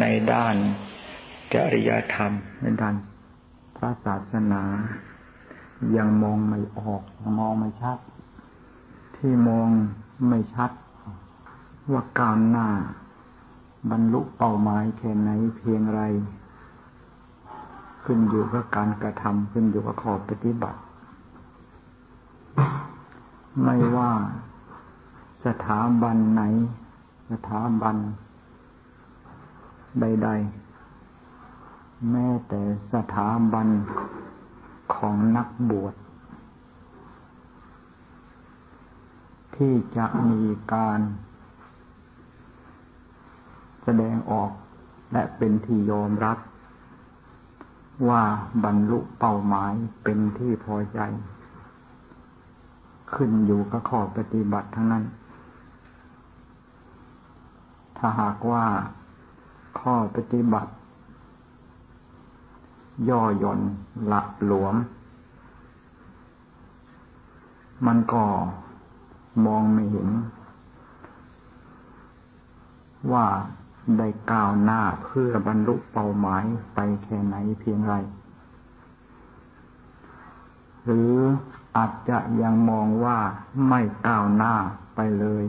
ในด้านจริยธรรมในด้านพระศาสนา ยังมองไม่ออกมองไม่ชัด ที่มองไม่ชัด ว่ากาวหน้า บรรลุเป้าหมายแค่ไหนเพียงไร ขึ้นอยู่กับการกระทำขึ้นอยู่กับข้อปฏิบัติ ไม่ว่าสถาบันไหน สถาบัน ใด ๆ แม้แต่สถาบันของนักบวช ที่จะมีการแสดงออกและเป็นที่ยอมรับ ว่าบรรลุเป้าหมายเป็นที่พอใจ ขึ้นอยู่กับข้อปฏิบัติทั้งนั้น ถ้าหากว่า ข้อปฏิบัติ ย่อหย่อนหละหลวม มันก็มองไม่เห็น ว่าได้ก้าวหน้าเพื่อบรรลุเป้าหมายไปแค่ไหนเพียงไร หรืออาจจะยังมองว่าไม่ก้าวหน้าไปเลย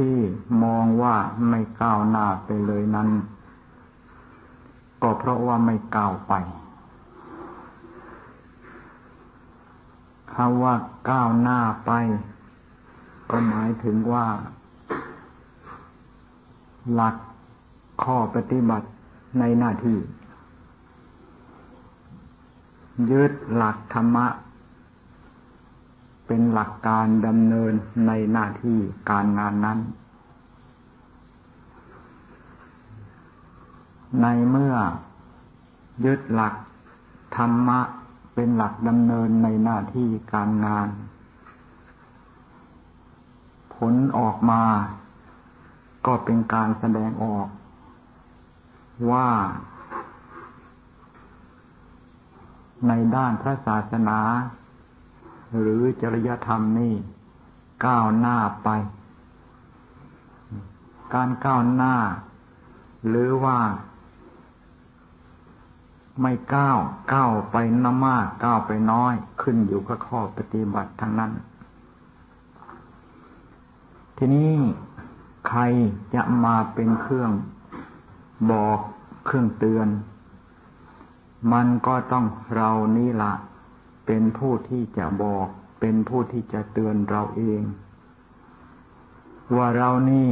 ที่มองว่าไม่ก้าวหน้าไปเลยนั้น ก็เพราะว่าไม่ก้าวไปคำว่าก้าวหน้าไป ก็หมายถึงว่า หลักข้อปฏิบัติในหน้าที่ ยึดหลักธรรมะ เป็นหลักการดำเนินในหน้าที่การงานนั้น ในเมื่อยึดหลักธรรมะเป็นหลักดำเนินในหน้าที่การงาน ผลออกมาก็เป็นการแสดงออก ว่า ในด้านพระศาสนา หรือจริยธรรมนี่ก้าวหน้าไป การก้าวหน้า หรือว่า ไม่ก้าวก้าวไปน้ำมากก้าวไปน้อย ขึ้นอยู่กับข้อปฏิบัติทั้งนั้น ทีนี้ใครจะมาเป็นเครื่องบอกเครื่องเตือน มันก็ต้องเรานี่ละ เป็นผู้ที่จะบอก เป็นผู้ที่จะเตือนเราเอง ว่าเรานี่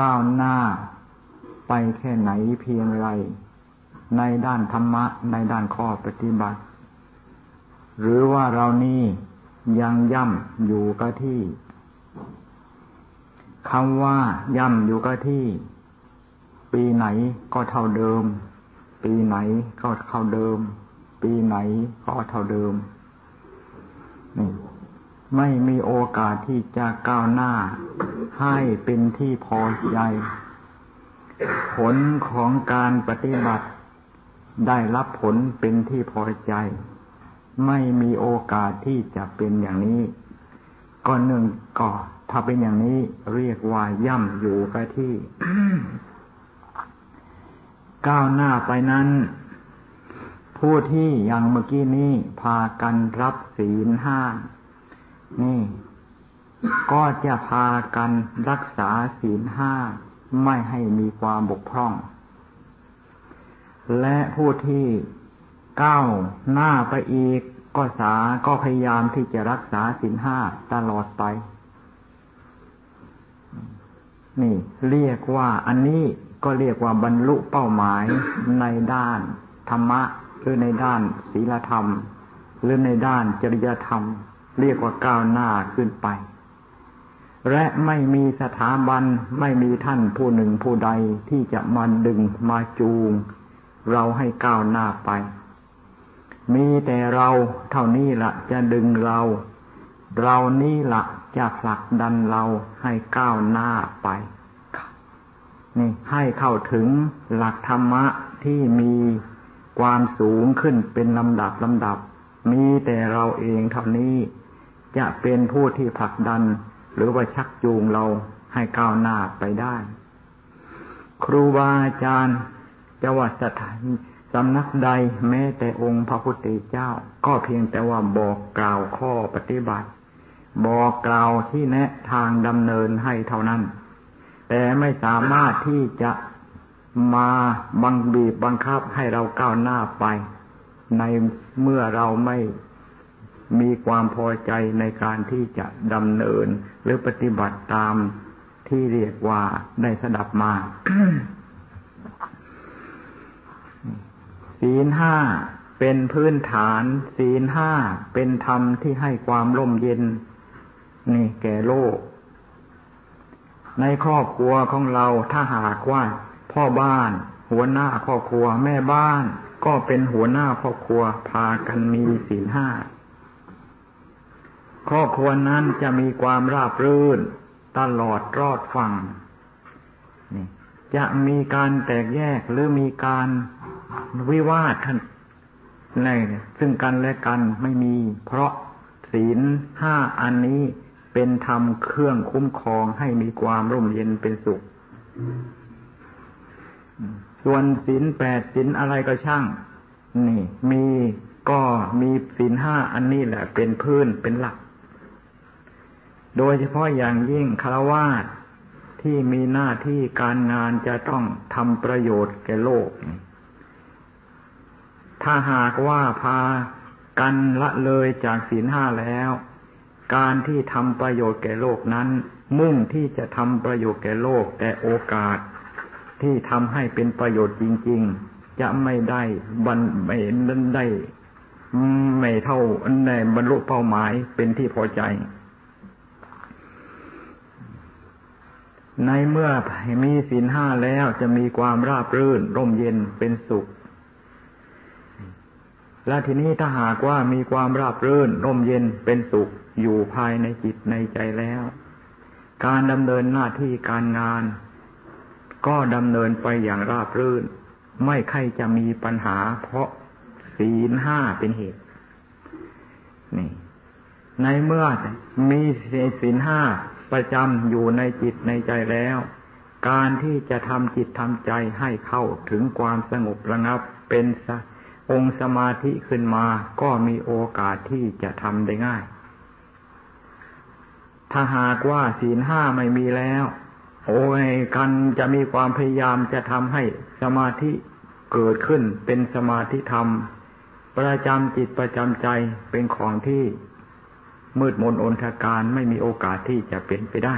ก้าวหน้าไปแค่ไหนเพียงไร ในด้านธรรมะ ในด้านข้อปฏิบัติ หรือว่าเรานี่ยังย่ำอยู่กับที่คำว่าย่ำอยู่กับที่ ปีไหนก็เท่าเดิม ปีไหนก็เท่าเดิม ปีไหนก็เท่าเดิมนี่ไม่มีโอกาสที่จะก้าวหน้า ให้เป็นที่พอใจ ผลของการปฏิบัติ ได้รับผลเป็นที่พอใจ ไม่มีโอกาสที่จะเป็นอย่างนี้ก็หนึ่งก็ถ้าเป็นอย่างนี้เรียกว่าย่ำอยู่กับที่ ก้าวหน้าไปนั้น ผู้ที่อย่างเมื่อกี้นี้พากันรับศีลห้า นี่ ก็จะพากันรักษาศีลห้าไม่ให้มีความบกพร่อง และผู้ที่ก้าวหน้าไปอีกก็สาก็พยายามที่จะรักษาศีลห้าตลอดไป นี่ เรียกว่าอันนี้ก็เรียกว่าบรรลุเป้าหมายในด้านธรรมะ หรือในด้านศีลธรรม หรือในด้านจริยธรรม เรียกว่าก้าวหน้าขึ้นไป และไม่มีสถาบันไม่มีท่านผู้หนึ่งผู้ใดที่จะมาดึงมาจูง เราให้ก้าวหน้าไป มีแต่เราเท่านี้ละจะดึงเรา เรานี่ละจะผลักดันเราให้ก้าวหน้าไปนี่ให้เข้าถึงหลักธรรมะที่มี ความสูงขึ้นเป็นลำดับลำดับ มีแต่เราเองเท่านี้ จะเป็นผู้ที่ผลักดัน หรือว่าชักจูงเราให้ก้าวหน้าไปได้ ครูบาอาจารย์จะว่าสถานสำนักใดแม้แต่องค์พระพุทธเจ้า ก็เพียงแต่ว่าบอกกล่าวข้อปฏิบัติ บอกกล่าวที่แนะทางดำเนินให้เท่านั้น แต่ไม่สามารถที่จะ มาบังบีบบังคับให้เราก้าวหน้าไป ในเมื่อเราไม่มีความพอใจในการที่จะดำเนิน หรือปฏิบัติตามที่เรียกว่าได้สดับมาศีลห้าเป็นพื้นฐาน ศีลห้าเป็นธรรมที่ให้ความร่มเย็น นี่แก่โลก ในครอบครัวของเราถ้าหากว่า พ่อบ้าน หัวหน้าครอบครัว แม่บ้าน ก็เป็นหัวหน้าครอบครัว พากันมีศีลห้าครอบครัวนั้นจะมีความราบรื่น ตลอดรอดฟังจะมีการแตกแยกหรือมีการวิวาทท่านในซึ่งกันและกันไม่มี เพราะศีลห้าอันนี้เป็นธรรมเครื่องคุ้มครองให้มีความร่มเย็นเป็นสุข ส่วนศีลแปดศีลอะไรก็ช่าง นี่ มีก็มีศีลห้าอันนี้แหละ เป็นพื้นเป็นหลัก โดยเฉพาะอย่างยิ่งคารวาสที่มีหน้าที่การงานจะต้องทำประโยชน์แก่โลก ถ้าหากว่าพากันละเลยจากศีลห้าแล้ว การที่ทำประโยชน์แก่โลกนั้น มุ่งที่จะทำประโยชน์แก่โลกแต่โอกาส ที่ทำให้เป็นประโยชน์จริง ๆ จะไม่ได้บรรไม่ได้ ไม่เท่าในบรรลุเป้าหมายเป็นที่พอใจ ในเมื่อมีศีลห้าแล้วจะมีความราบรื่น ร่มเย็นเป็นสุข และทีนี้ถ้าหากว่ามีความราบรื่น ร่มเย็นเป็นสุขอยู่ภายในจิตในใจแล้ว การดำเนินหน้าที่การงาน ก็ดำเนินไปอย่างราบรื่น ไม่ใครจะมีปัญหา เพราะศีลห้าเป็นเหตุ นี่ ในเมื่อมีศีลห้าประจำอยู่ในจิตในใจแล้ว การที่จะทำจิตทำใจให้เข้าถึงความสงบระงับเป็นองค์สมาธิขึ้นมาก็มีโอกาสที่จะทำได้ง่าย ถ้าหากว่าศีลห้าไม่มีแล้ว โอ้ยกันจะมีความพยายามจะทำให้สมาธิเกิดขึ้นเป็นสมาธิธรรม ประจำจิตประจำใจเป็นของที่มืดมนอนทการไม่มีโอกาสที่จะเป็นไปได้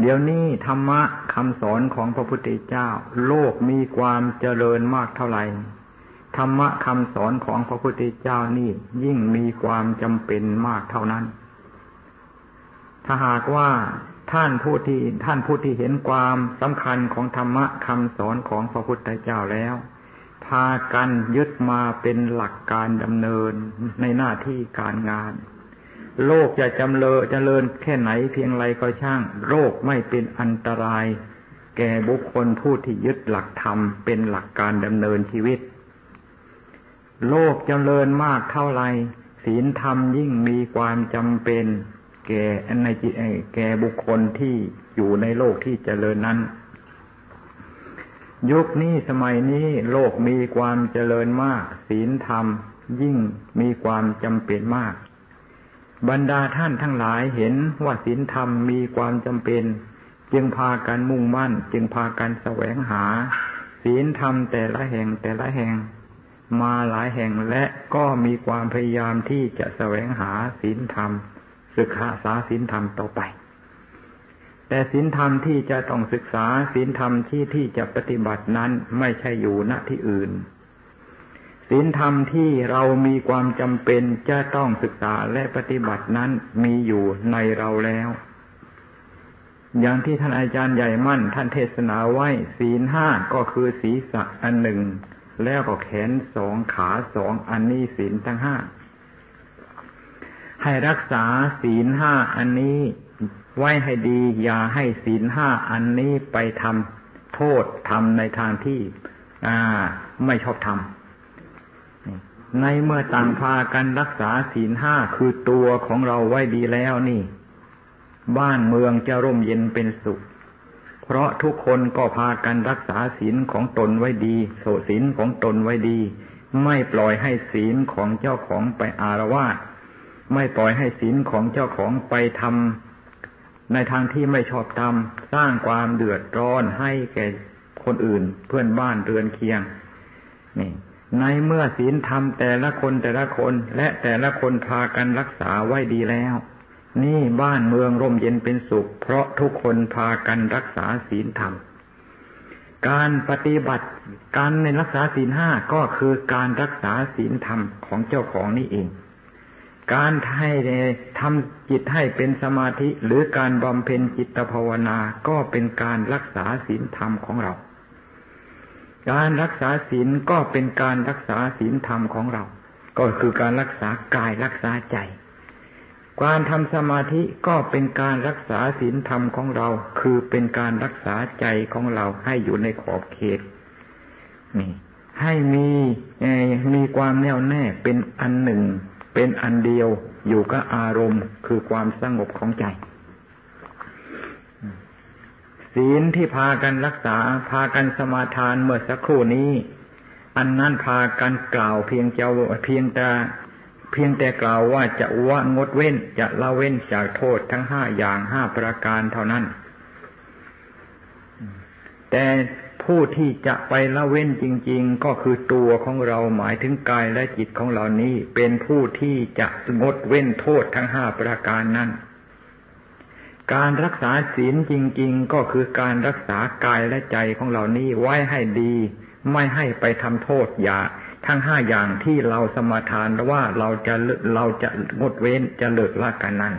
เดี๋ยวนี้ธรรมะคำสอนของพระพุทธเจ้า โลกมีความเจริญมากเท่าไหร่ธรรมะคำสอนของพระพุทธเจ้านี่ยิ่งมีความจำเป็นมากเท่านั้น ถ้าหากว่าท่านผู้ที่ท่านผู้ที่เห็นความสำคัญของธรรมะคำสอนของพระพุทธเจ้าแล้ว พากันยึดมาเป็นหลักการดำเนินในหน้าที่การงาน โลกจะจำเลอเจริญแค่ไหนเพียงไรก็ช่าง โรคไม่เป็นอันตราย แก่บุคคลผู้ที่ยึดหลักธรรมเป็นหลักการดำเนินชีวิต โลกจเจริญมากเท่าไรศีลธรรมยิ่งมีความจำเป็น แก่ในจิตแก่บุคคลที่อยู่ในโลกที่เจริญนั้น ยุคนี้สมัยนี้โลกมีความเจริญมาก ศีลธรรม ยิ่งมีความจำเป็นมาก บรรดาท่านทั้งหลายเห็นว่าศีลธรรมมีความจำเป็น จึงพากันมุ่งมั่น จึงพากันแสวงหา ศีลธรรมแต่ละแห่งแต่ละแห่งมาหลายแห่งและก็มีความพยายามที่จะแสวงหาศีลธรรม ศึกษาสาศีลธรรมต่อไป แต่ศีลธรรมที่จะต้องศึกษาศีลธรรมที่ที่จะปฏิบัตินั้นไม่ใช่อยู่ณที่อื่นศีลธรรมที่เรามีความจำเป็นจะต้องศึกษาและปฏิบัตินั้นมีอยู่ในเราแล้ว อย่างที่ท่านอาจารย์ใหญ่มั่น ท่านเทศนาไว้ ศีลห้าก็คือศีรษะอันหนึ่ง แล้วก็แขนสองขาสองอันนี้ศีลทั้งห้า ให้รักษาศีลห้าอันนี้ ไว้ให้ดี อย่าให้ศีลห้าอันนี้ไปทำโทษทำในทางที่ไม่ชอบทำในเมื่อต่างพากันรักษาศีลห้าคือตัวของเราไว้ดีแล้วนี่ บ้านเมืองจะร่มเย็นเป็นสุข เพราะทุกคนก็พากันรักษาศีลของตนไว้ดี โสศีลของตนไว้ดี ไม่ปล่อยให้ศีลของเจ้าของไปอารวาส ไม่ปล่อยให้ศีลของเจ้าของไปทำในทางที่ไม่ชอบทำสร้างความเดือดร้อนให้แก่คนอื่น เพื่อนบ้านเรือนเคียง นี่ ในเมื่อศีลธรรมแต่ละคนแต่ละคนและแต่ละคนพากันรักษาไว้ดีแล้ว นี่บ้านเมืองร่มเย็นเป็นสุข เพราะทุกคนพากันรักษาศีลธรรมการปฏิบัติการในรักษาศีลห้าก็คือการรักษาศีลธรรมของเจ้าของนี่เอง การให้ทำจิตให้เป็นสมาธิ หรือการบำเพ็ญจิตภาวนาก็เป็นการรักษาศีลธรรมของเรา การรักษาศีลก็เป็นการรักษาศีลธรรมของเรา ก็คือการรักษากายรักษาใจ การทำสมาธิก็เป็นการรักษาศีลธรรมของเรา คือเป็นการรักษาใจของเราให้อยู่ในขอบเขตนี่ให้มีมีความแน่วแน่เป็นอันหนึ่ง เป็นอันเดียวอยู่กับอารมณ์คือความสงบของใจ ศีลที่พากันรักษาพากันสมาทานเมื่อสักครู่นี้ อันนั้นพากันกล่าวเพียงเจ้าเพียงแต่เพียงแต่กล่าวว่าจะว่างดเว้นจะละเว้นจากโทษทั้งห้าอย่างห้าประการเท่านั้น แต่ ผู้ที่จะไปละเว้นจริง ๆ ก็คือตัวของเราหมายถึงกายและจิตของเรานี้ เป็นผู้ที่จะงดเว้นโทษทั้งห้าประการนั้น การรักษาศีลจริง ๆ ก็คือการรักษากายและใจของเรานี้ไว้ให้ดี ไม่ให้ไปทำโทษอย่าทั้งห้าอย่างที่เราสมาทานว่าเราจะเราจะงดเว้นจะเลิกละกันนั้น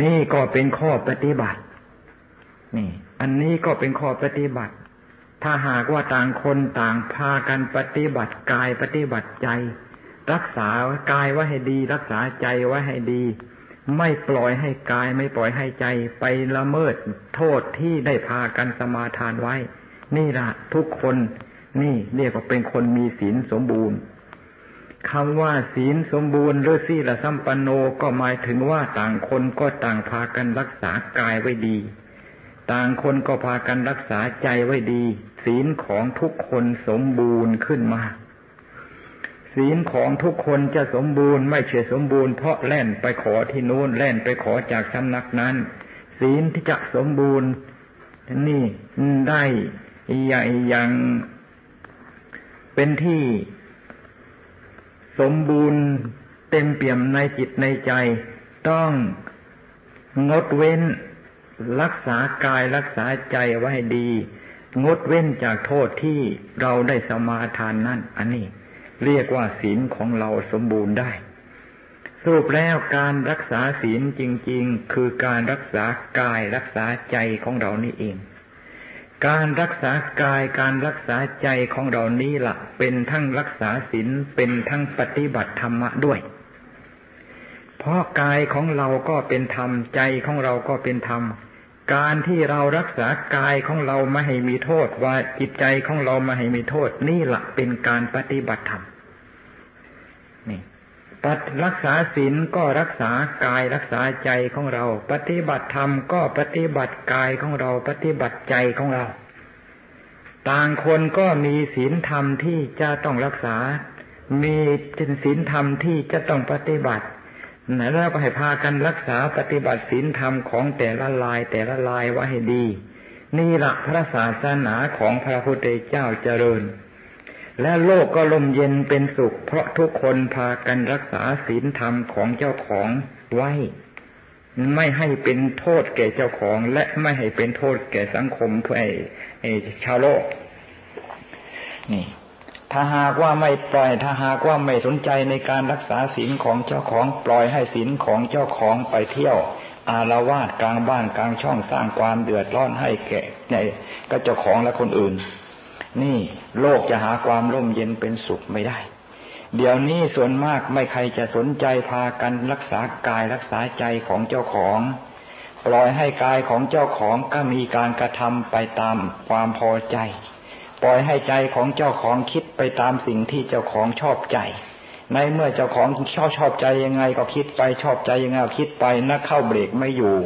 นี่ก็เป็นข้อปฏิบัติ นี่ อันนี้ก็เป็นข้อปฏิบัติ ถ้าหากว่าต่างคนต่างพากันปฏิบัติกายปฏิบัติใจ รักษากายไว้ให้ดี รักษาใจไว้ให้ดี ไม่ปล่อยให้กายไม่ปล่อยให้ใจไปละเมิดโทษที่ได้พากันสมาทานไว้ นี่ละทุกคนนี่เรียกว่าเป็นคนมีศีลสมบูรณ์คำว่าศีลสมบูรณ์หรือศีลสัมปันโนก็หมายถึงว่าต่างคนก็ต่างพากันรักษากายไว้ดี ต่างคนก็พากันรักษาใจไว้ดี ศีลของทุกคนสมบูรณ์ขึ้นมา ศีลของทุกคนจะสมบูรณ์ไม่เฉยสมบูรณ์เพราะแล่นไปขอที่นู้นแล่นไปขอจากสำนักนั้น ศีลที่จะสมบูรณ์นี่ได้อย่างเป็นที่สมบูรณ์เต็มเปี่ยมในจิตในใจ ต้องงดเว้น รักษากายรักษาใจไว้ดี งดเว้นจากโทษที่เราได้สมาทานนั่น อันนี้เรียกว่าศีลของเราสมบูรณ์ได้ สรุปแล้วการรักษาศีลจริง ๆ คือการรักษากายรักษาใจของเรานี่เอง การรักษากายการรักษาใจของเรานี้ละ่ะ เป็นทั้งรักษาศีลเป็นทั้งปฏิบัติธรรมะด้วย เพราะกายของเราก็เป็นธรรมใจของเราก็เป็นธรรม การที่เรารักษากายของเราไม่ให้มีโทษว่าจิตใจของเราไม่ให้มีโทษ นี่แหละเป็นการปฏิบัติธรรมนี่ปัดรักษาศีลก็รักษากายรักษาใจของเรา ปฏิบัติธรรมก็ปฏิบัติกายของเราปฏิบัติใจของเรา ต่างคนก็มีศีลธรรมที่จะต้องรักษา มีศีลธรรมที่จะต้องปฏิบัติ แล้วก็ให้พากันรักษาปฏิบัติศีลธรรมของแต่ละลายแต่ละลายไว้ให้ดี นี่ละพระศาสนาของพระพุทธเจ้าเจริญ และโลกก็ลมเย็นเป็นสุข เพราะทุกคนพากันรักษาศีลธรรมของเจ้าของไว้ ไม่ให้เป็นโทษแก่เจ้าของ และไม่ให้เป็นโทษแก่สังคมเพื่อชาวโลก นี่ ถ้าหากว่าไม่ปล่อย ถ้าหากว่าไม่สนใจในการรักษาศีลของเจ้าของปล่อยให้ศีลของเจ้าของไปเที่ยว อาละวาดกลางบ้านกลางช่องสร้างความเดือดร้อนให้แก่ในก็เจ้าของและคนอื่น นี่โลกจะหาความร่มเย็นเป็นสุขไม่ได้ เดี๋ยวนี้ส่วนมากไม่ใครจะสนใจพากันรักษากายรักษาใจของเจ้าของปล่อยให้กายของเจ้าของก็มีการกระทำไปตามความพอใจ ล่อยให้ใจของเจ้าของคิดไปตามสิ่งที่เจ้าของชอบใจ ในเมื่อเจ้าของชอบชอบใจยังไงก็คิดไปชอบใจยังไงก็คิดไปนักเข้าเบรกไม่อยู่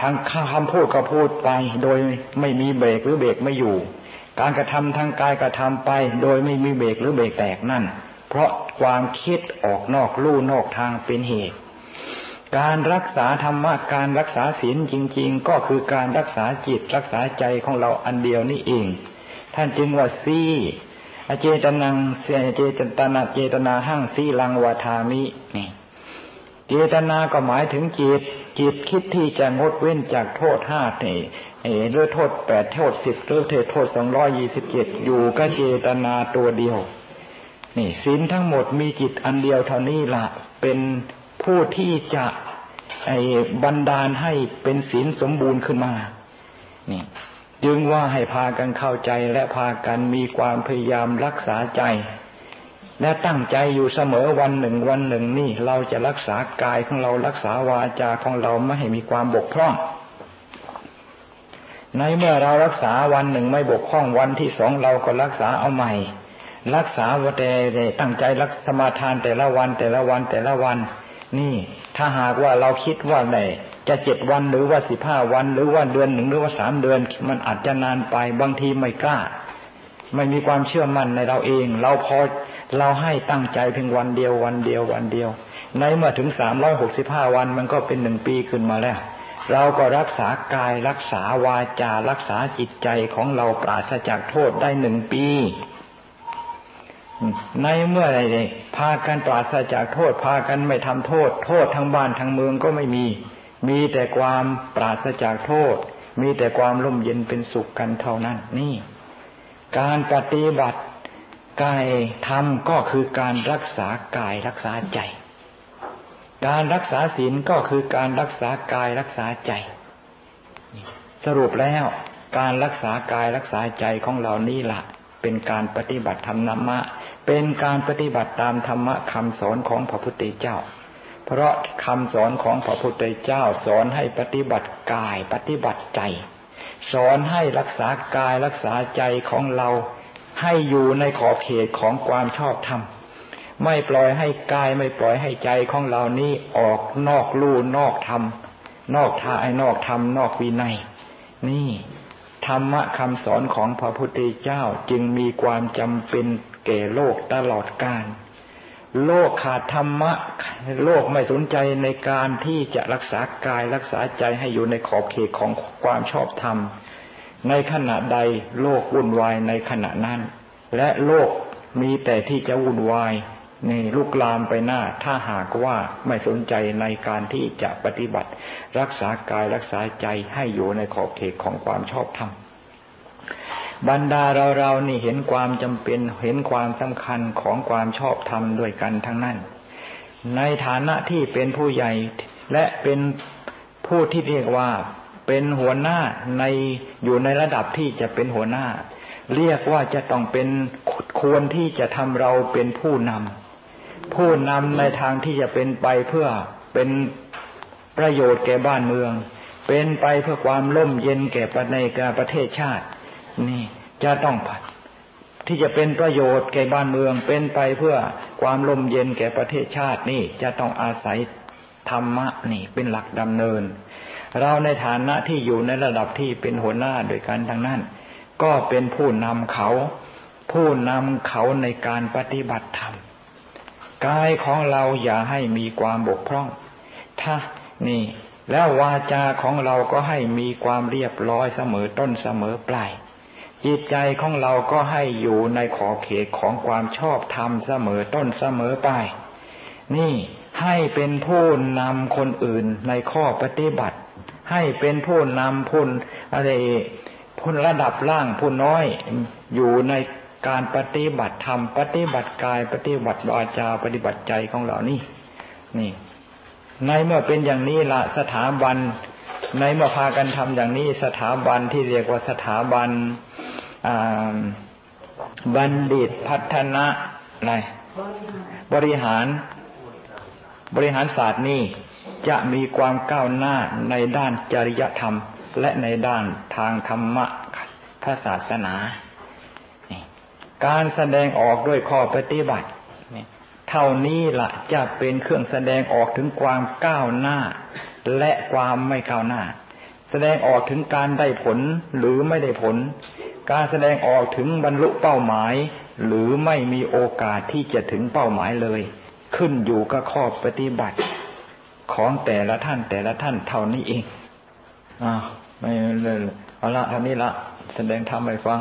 ทางคำพูดก็พูดไป โดยไม่มีเบรกหรือเบรกไม่อยู่ การกระทำทางกายกระทำไป โดยไม่มีเบรกหรือเบรกแตกนั่น เพราะความคิดออกนอกลู่นอกทางเป็นเหตุ การรักษาธรรมะการรักษาศีลจริง ๆ ก็คือการรักษาจิตรักษาใจของเราอันเดียวนี่เองานจึงว่าซีอเจตนังเสียเจตนาเจตนาหั่งสีลังวาทามินี่เจตนาก็หมายถึงจิตจิตคิดที่จะงดเว้นจากโทษห้าเเอหรือโทษแปดโทษสิบหรือโทษสองร้อยยี่สิบเจ็ดอยู่ก็เจตนาตัวเดียว นี่ศีลทั้งหมดมีจิตอันเดียวเท่านี้ละเป็นผู้ที่จะไอ้บันดาลให้เป็นศีลสมบูรณ์ขึ้นมา นี่ จึงว่าให้พากันเข้าใจและพากันมีความพยายามรักษาใจ และตั้งใจอยู่เสมอวันหนึ่งวันหนึ่งนี่เราจะรักษากายของเรารักษาวาจาของเราไม่ให้มีความบกพร่อง ในเมื่อเรารักษาวันหนึ่งไม่บกพร่องวันที่สองเราก็รักษาเอาใหม่ รักษาวัแต่ตั้งใจรักสมาทานแต่ละวันแต่ละวันแต่ละวัน นี่ ถ้าหากว่าเราคิดว่าไหน จะเจ็ดวันหรือว่าสิบห้าวัน หรือว่าเดือนหนึ่งหรือว่าสามเดือน มันอาจจะนานไปบางทีไม่กล้า ไม่มีความเชื่อมั่นในเราเอง เราพอเราให้ตั้งใจเพียงวันเดียววันเดียววันเดียว ในเมื่อถึงสามร้อยหกสิบห้าวันมันก็เป็นหนึ่งปีขึ้นมาแล้ว เราก็รักษากายรักษาวาจารักษาจิตใจของเราปราศจากโทษได้หนึ่งปีในเมื่อไรพากันปราศจากโทษพากันไม่ทำโทษ โทษทั้งบ้านทั้งเมืองก็ไม่มี มีแต่ความปราศจากโทษ มีแต่ความร่มเย็นเป็นสุขกันเท่านั้นนี่ การปฏิบัติกายธรรมก็คือการรักษากายรักษาใจ การรักษาศีลก็คือการรักษากายรักษาใจ สรุปแล้วการรักษากายรักษาใจของเรานี่ละเป็นการปฏิบัติธรรมนามะ เป็นการปฏิบัติตามธรรมะคำสอนของพระพุทธเจ้า เพราะคำสอนของพระพุทธเจ้าสอนให้ปฏิบัติกายปฏิบัติใจ สอนให้รักษากายรักษาใจของเราให้อยู่ในขอบเขตของความชอบธรรม ไม่ปล่อยให้กายไม่ปล่อยให้ใจของเรานี้ออกนอกลู่นอกธรรม นอกทายนอกธรรมนอกวินัย นี่ธรรมะคำสอนของพระพุทธเจ้าจึงมีความจำเป็นแก่โลกตลอดกาล โลกขาดธรรมะ โลกไม่สนใจในการที่จะรักษากายรักษาใจให้อยู่ในขอบเขตของความชอบธรรม ในขณะใดโลกวุ่นวายในขณะนั้น และโลกมีแต่ที่จะวุ่นวายในลุกลามไปหน้า ถ้าหากว่าไม่สนใจในการที่จะปฏิบัติ รักษากายรักษาใจให้อยู่ในขอบเขตของความชอบธรรม บรรดาเราเรานี่เห็นความจำเป็นเห็นความสำคัญของความชอบธรรมด้วยกันทั้งนั้น ในฐานะที่เป็นผู้ใหญ่และเป็นผู้ที่เรียกว่าเป็นหัวหน้าในอยู่ในระดับที่จะเป็นหัวหน้า เรียกว่าจะต้องเป็นควรที่จะทำเราเป็นผู้นำผู้นำในทางที่จะเป็นไปเพื่อเป็นประโยชน์แก่บ้านเมือง เป็นไปเพื่อความร่มเย็นแก่ประในประเทศชาติ นี่จะต้องผัด ที่จะเป็นประโยชน์แก่บ้านเมืองเป็นไปเพื่อความลมเย็นแก่ประเทศชาตินี่จะต้องอาศัยธรรมะนี่เป็นหลักดำเนิน เราในฐานะที่อยู่ในระดับที่เป็นหัวหน้าโดยกันทั้งนั้น ก็เป็นผู้นำเขา ผู้นำเขาในการปฏิบัติธรรมกายของเราอย่าให้มีความบกพร่อง ถ้านี่ แล้ววาจาของเราก็ให้มีความเรียบร้อยเสมอต้นเสมอปลาย จิตใจของเราก็ให้อยู่ในขอบเขตของความชอบธรรมเสมอต้นเสมอไป นี่ให้เป็นผู้นำคนอื่นในข้อปฏิบัติ ให้เป็นผู้นำพุนอะไรพุนระดับล่างผู้น้อยอยู่ในการปฏิบัติธรรมปฏิบัติกายปฏิบัติวาจาปฏิบัติใจของเรานี่ นี่ ในเมื่อเป็นอย่างนี้ละสถาบัน ในเมื่อพากันทำอย่างนี้สถาบันที่เรียกว่าสถาบัน บัณฑิตพัฒนะอะไรบริหาร บริหารศาสตร์นี่จะมีความก้าวหน้าในด้านจริยธรรม และในด้านทางธรรมะพระศาสนา การแสดงออกด้วยข้อปฏิบัติ เท่านี้ละจะเป็นเครื่องแสดงออกถึงความก้าวหน้า และความไม่ก้าวหน้า แสดงออกถึงการได้ผลหรือไม่ได้ผล การแสดงออกถึงบรรลุเป้าหมาย หรือไม่มีโอกาสที่จะถึงเป้าหมายเลย ขึ้นอยู่กับข้อปฏิบัติ ของแต่ละท่านแต่ละท่านเท่านี้เองอ่าไม่เลยเอาละเท่านี้ละแสดงธรรมให้ฟัง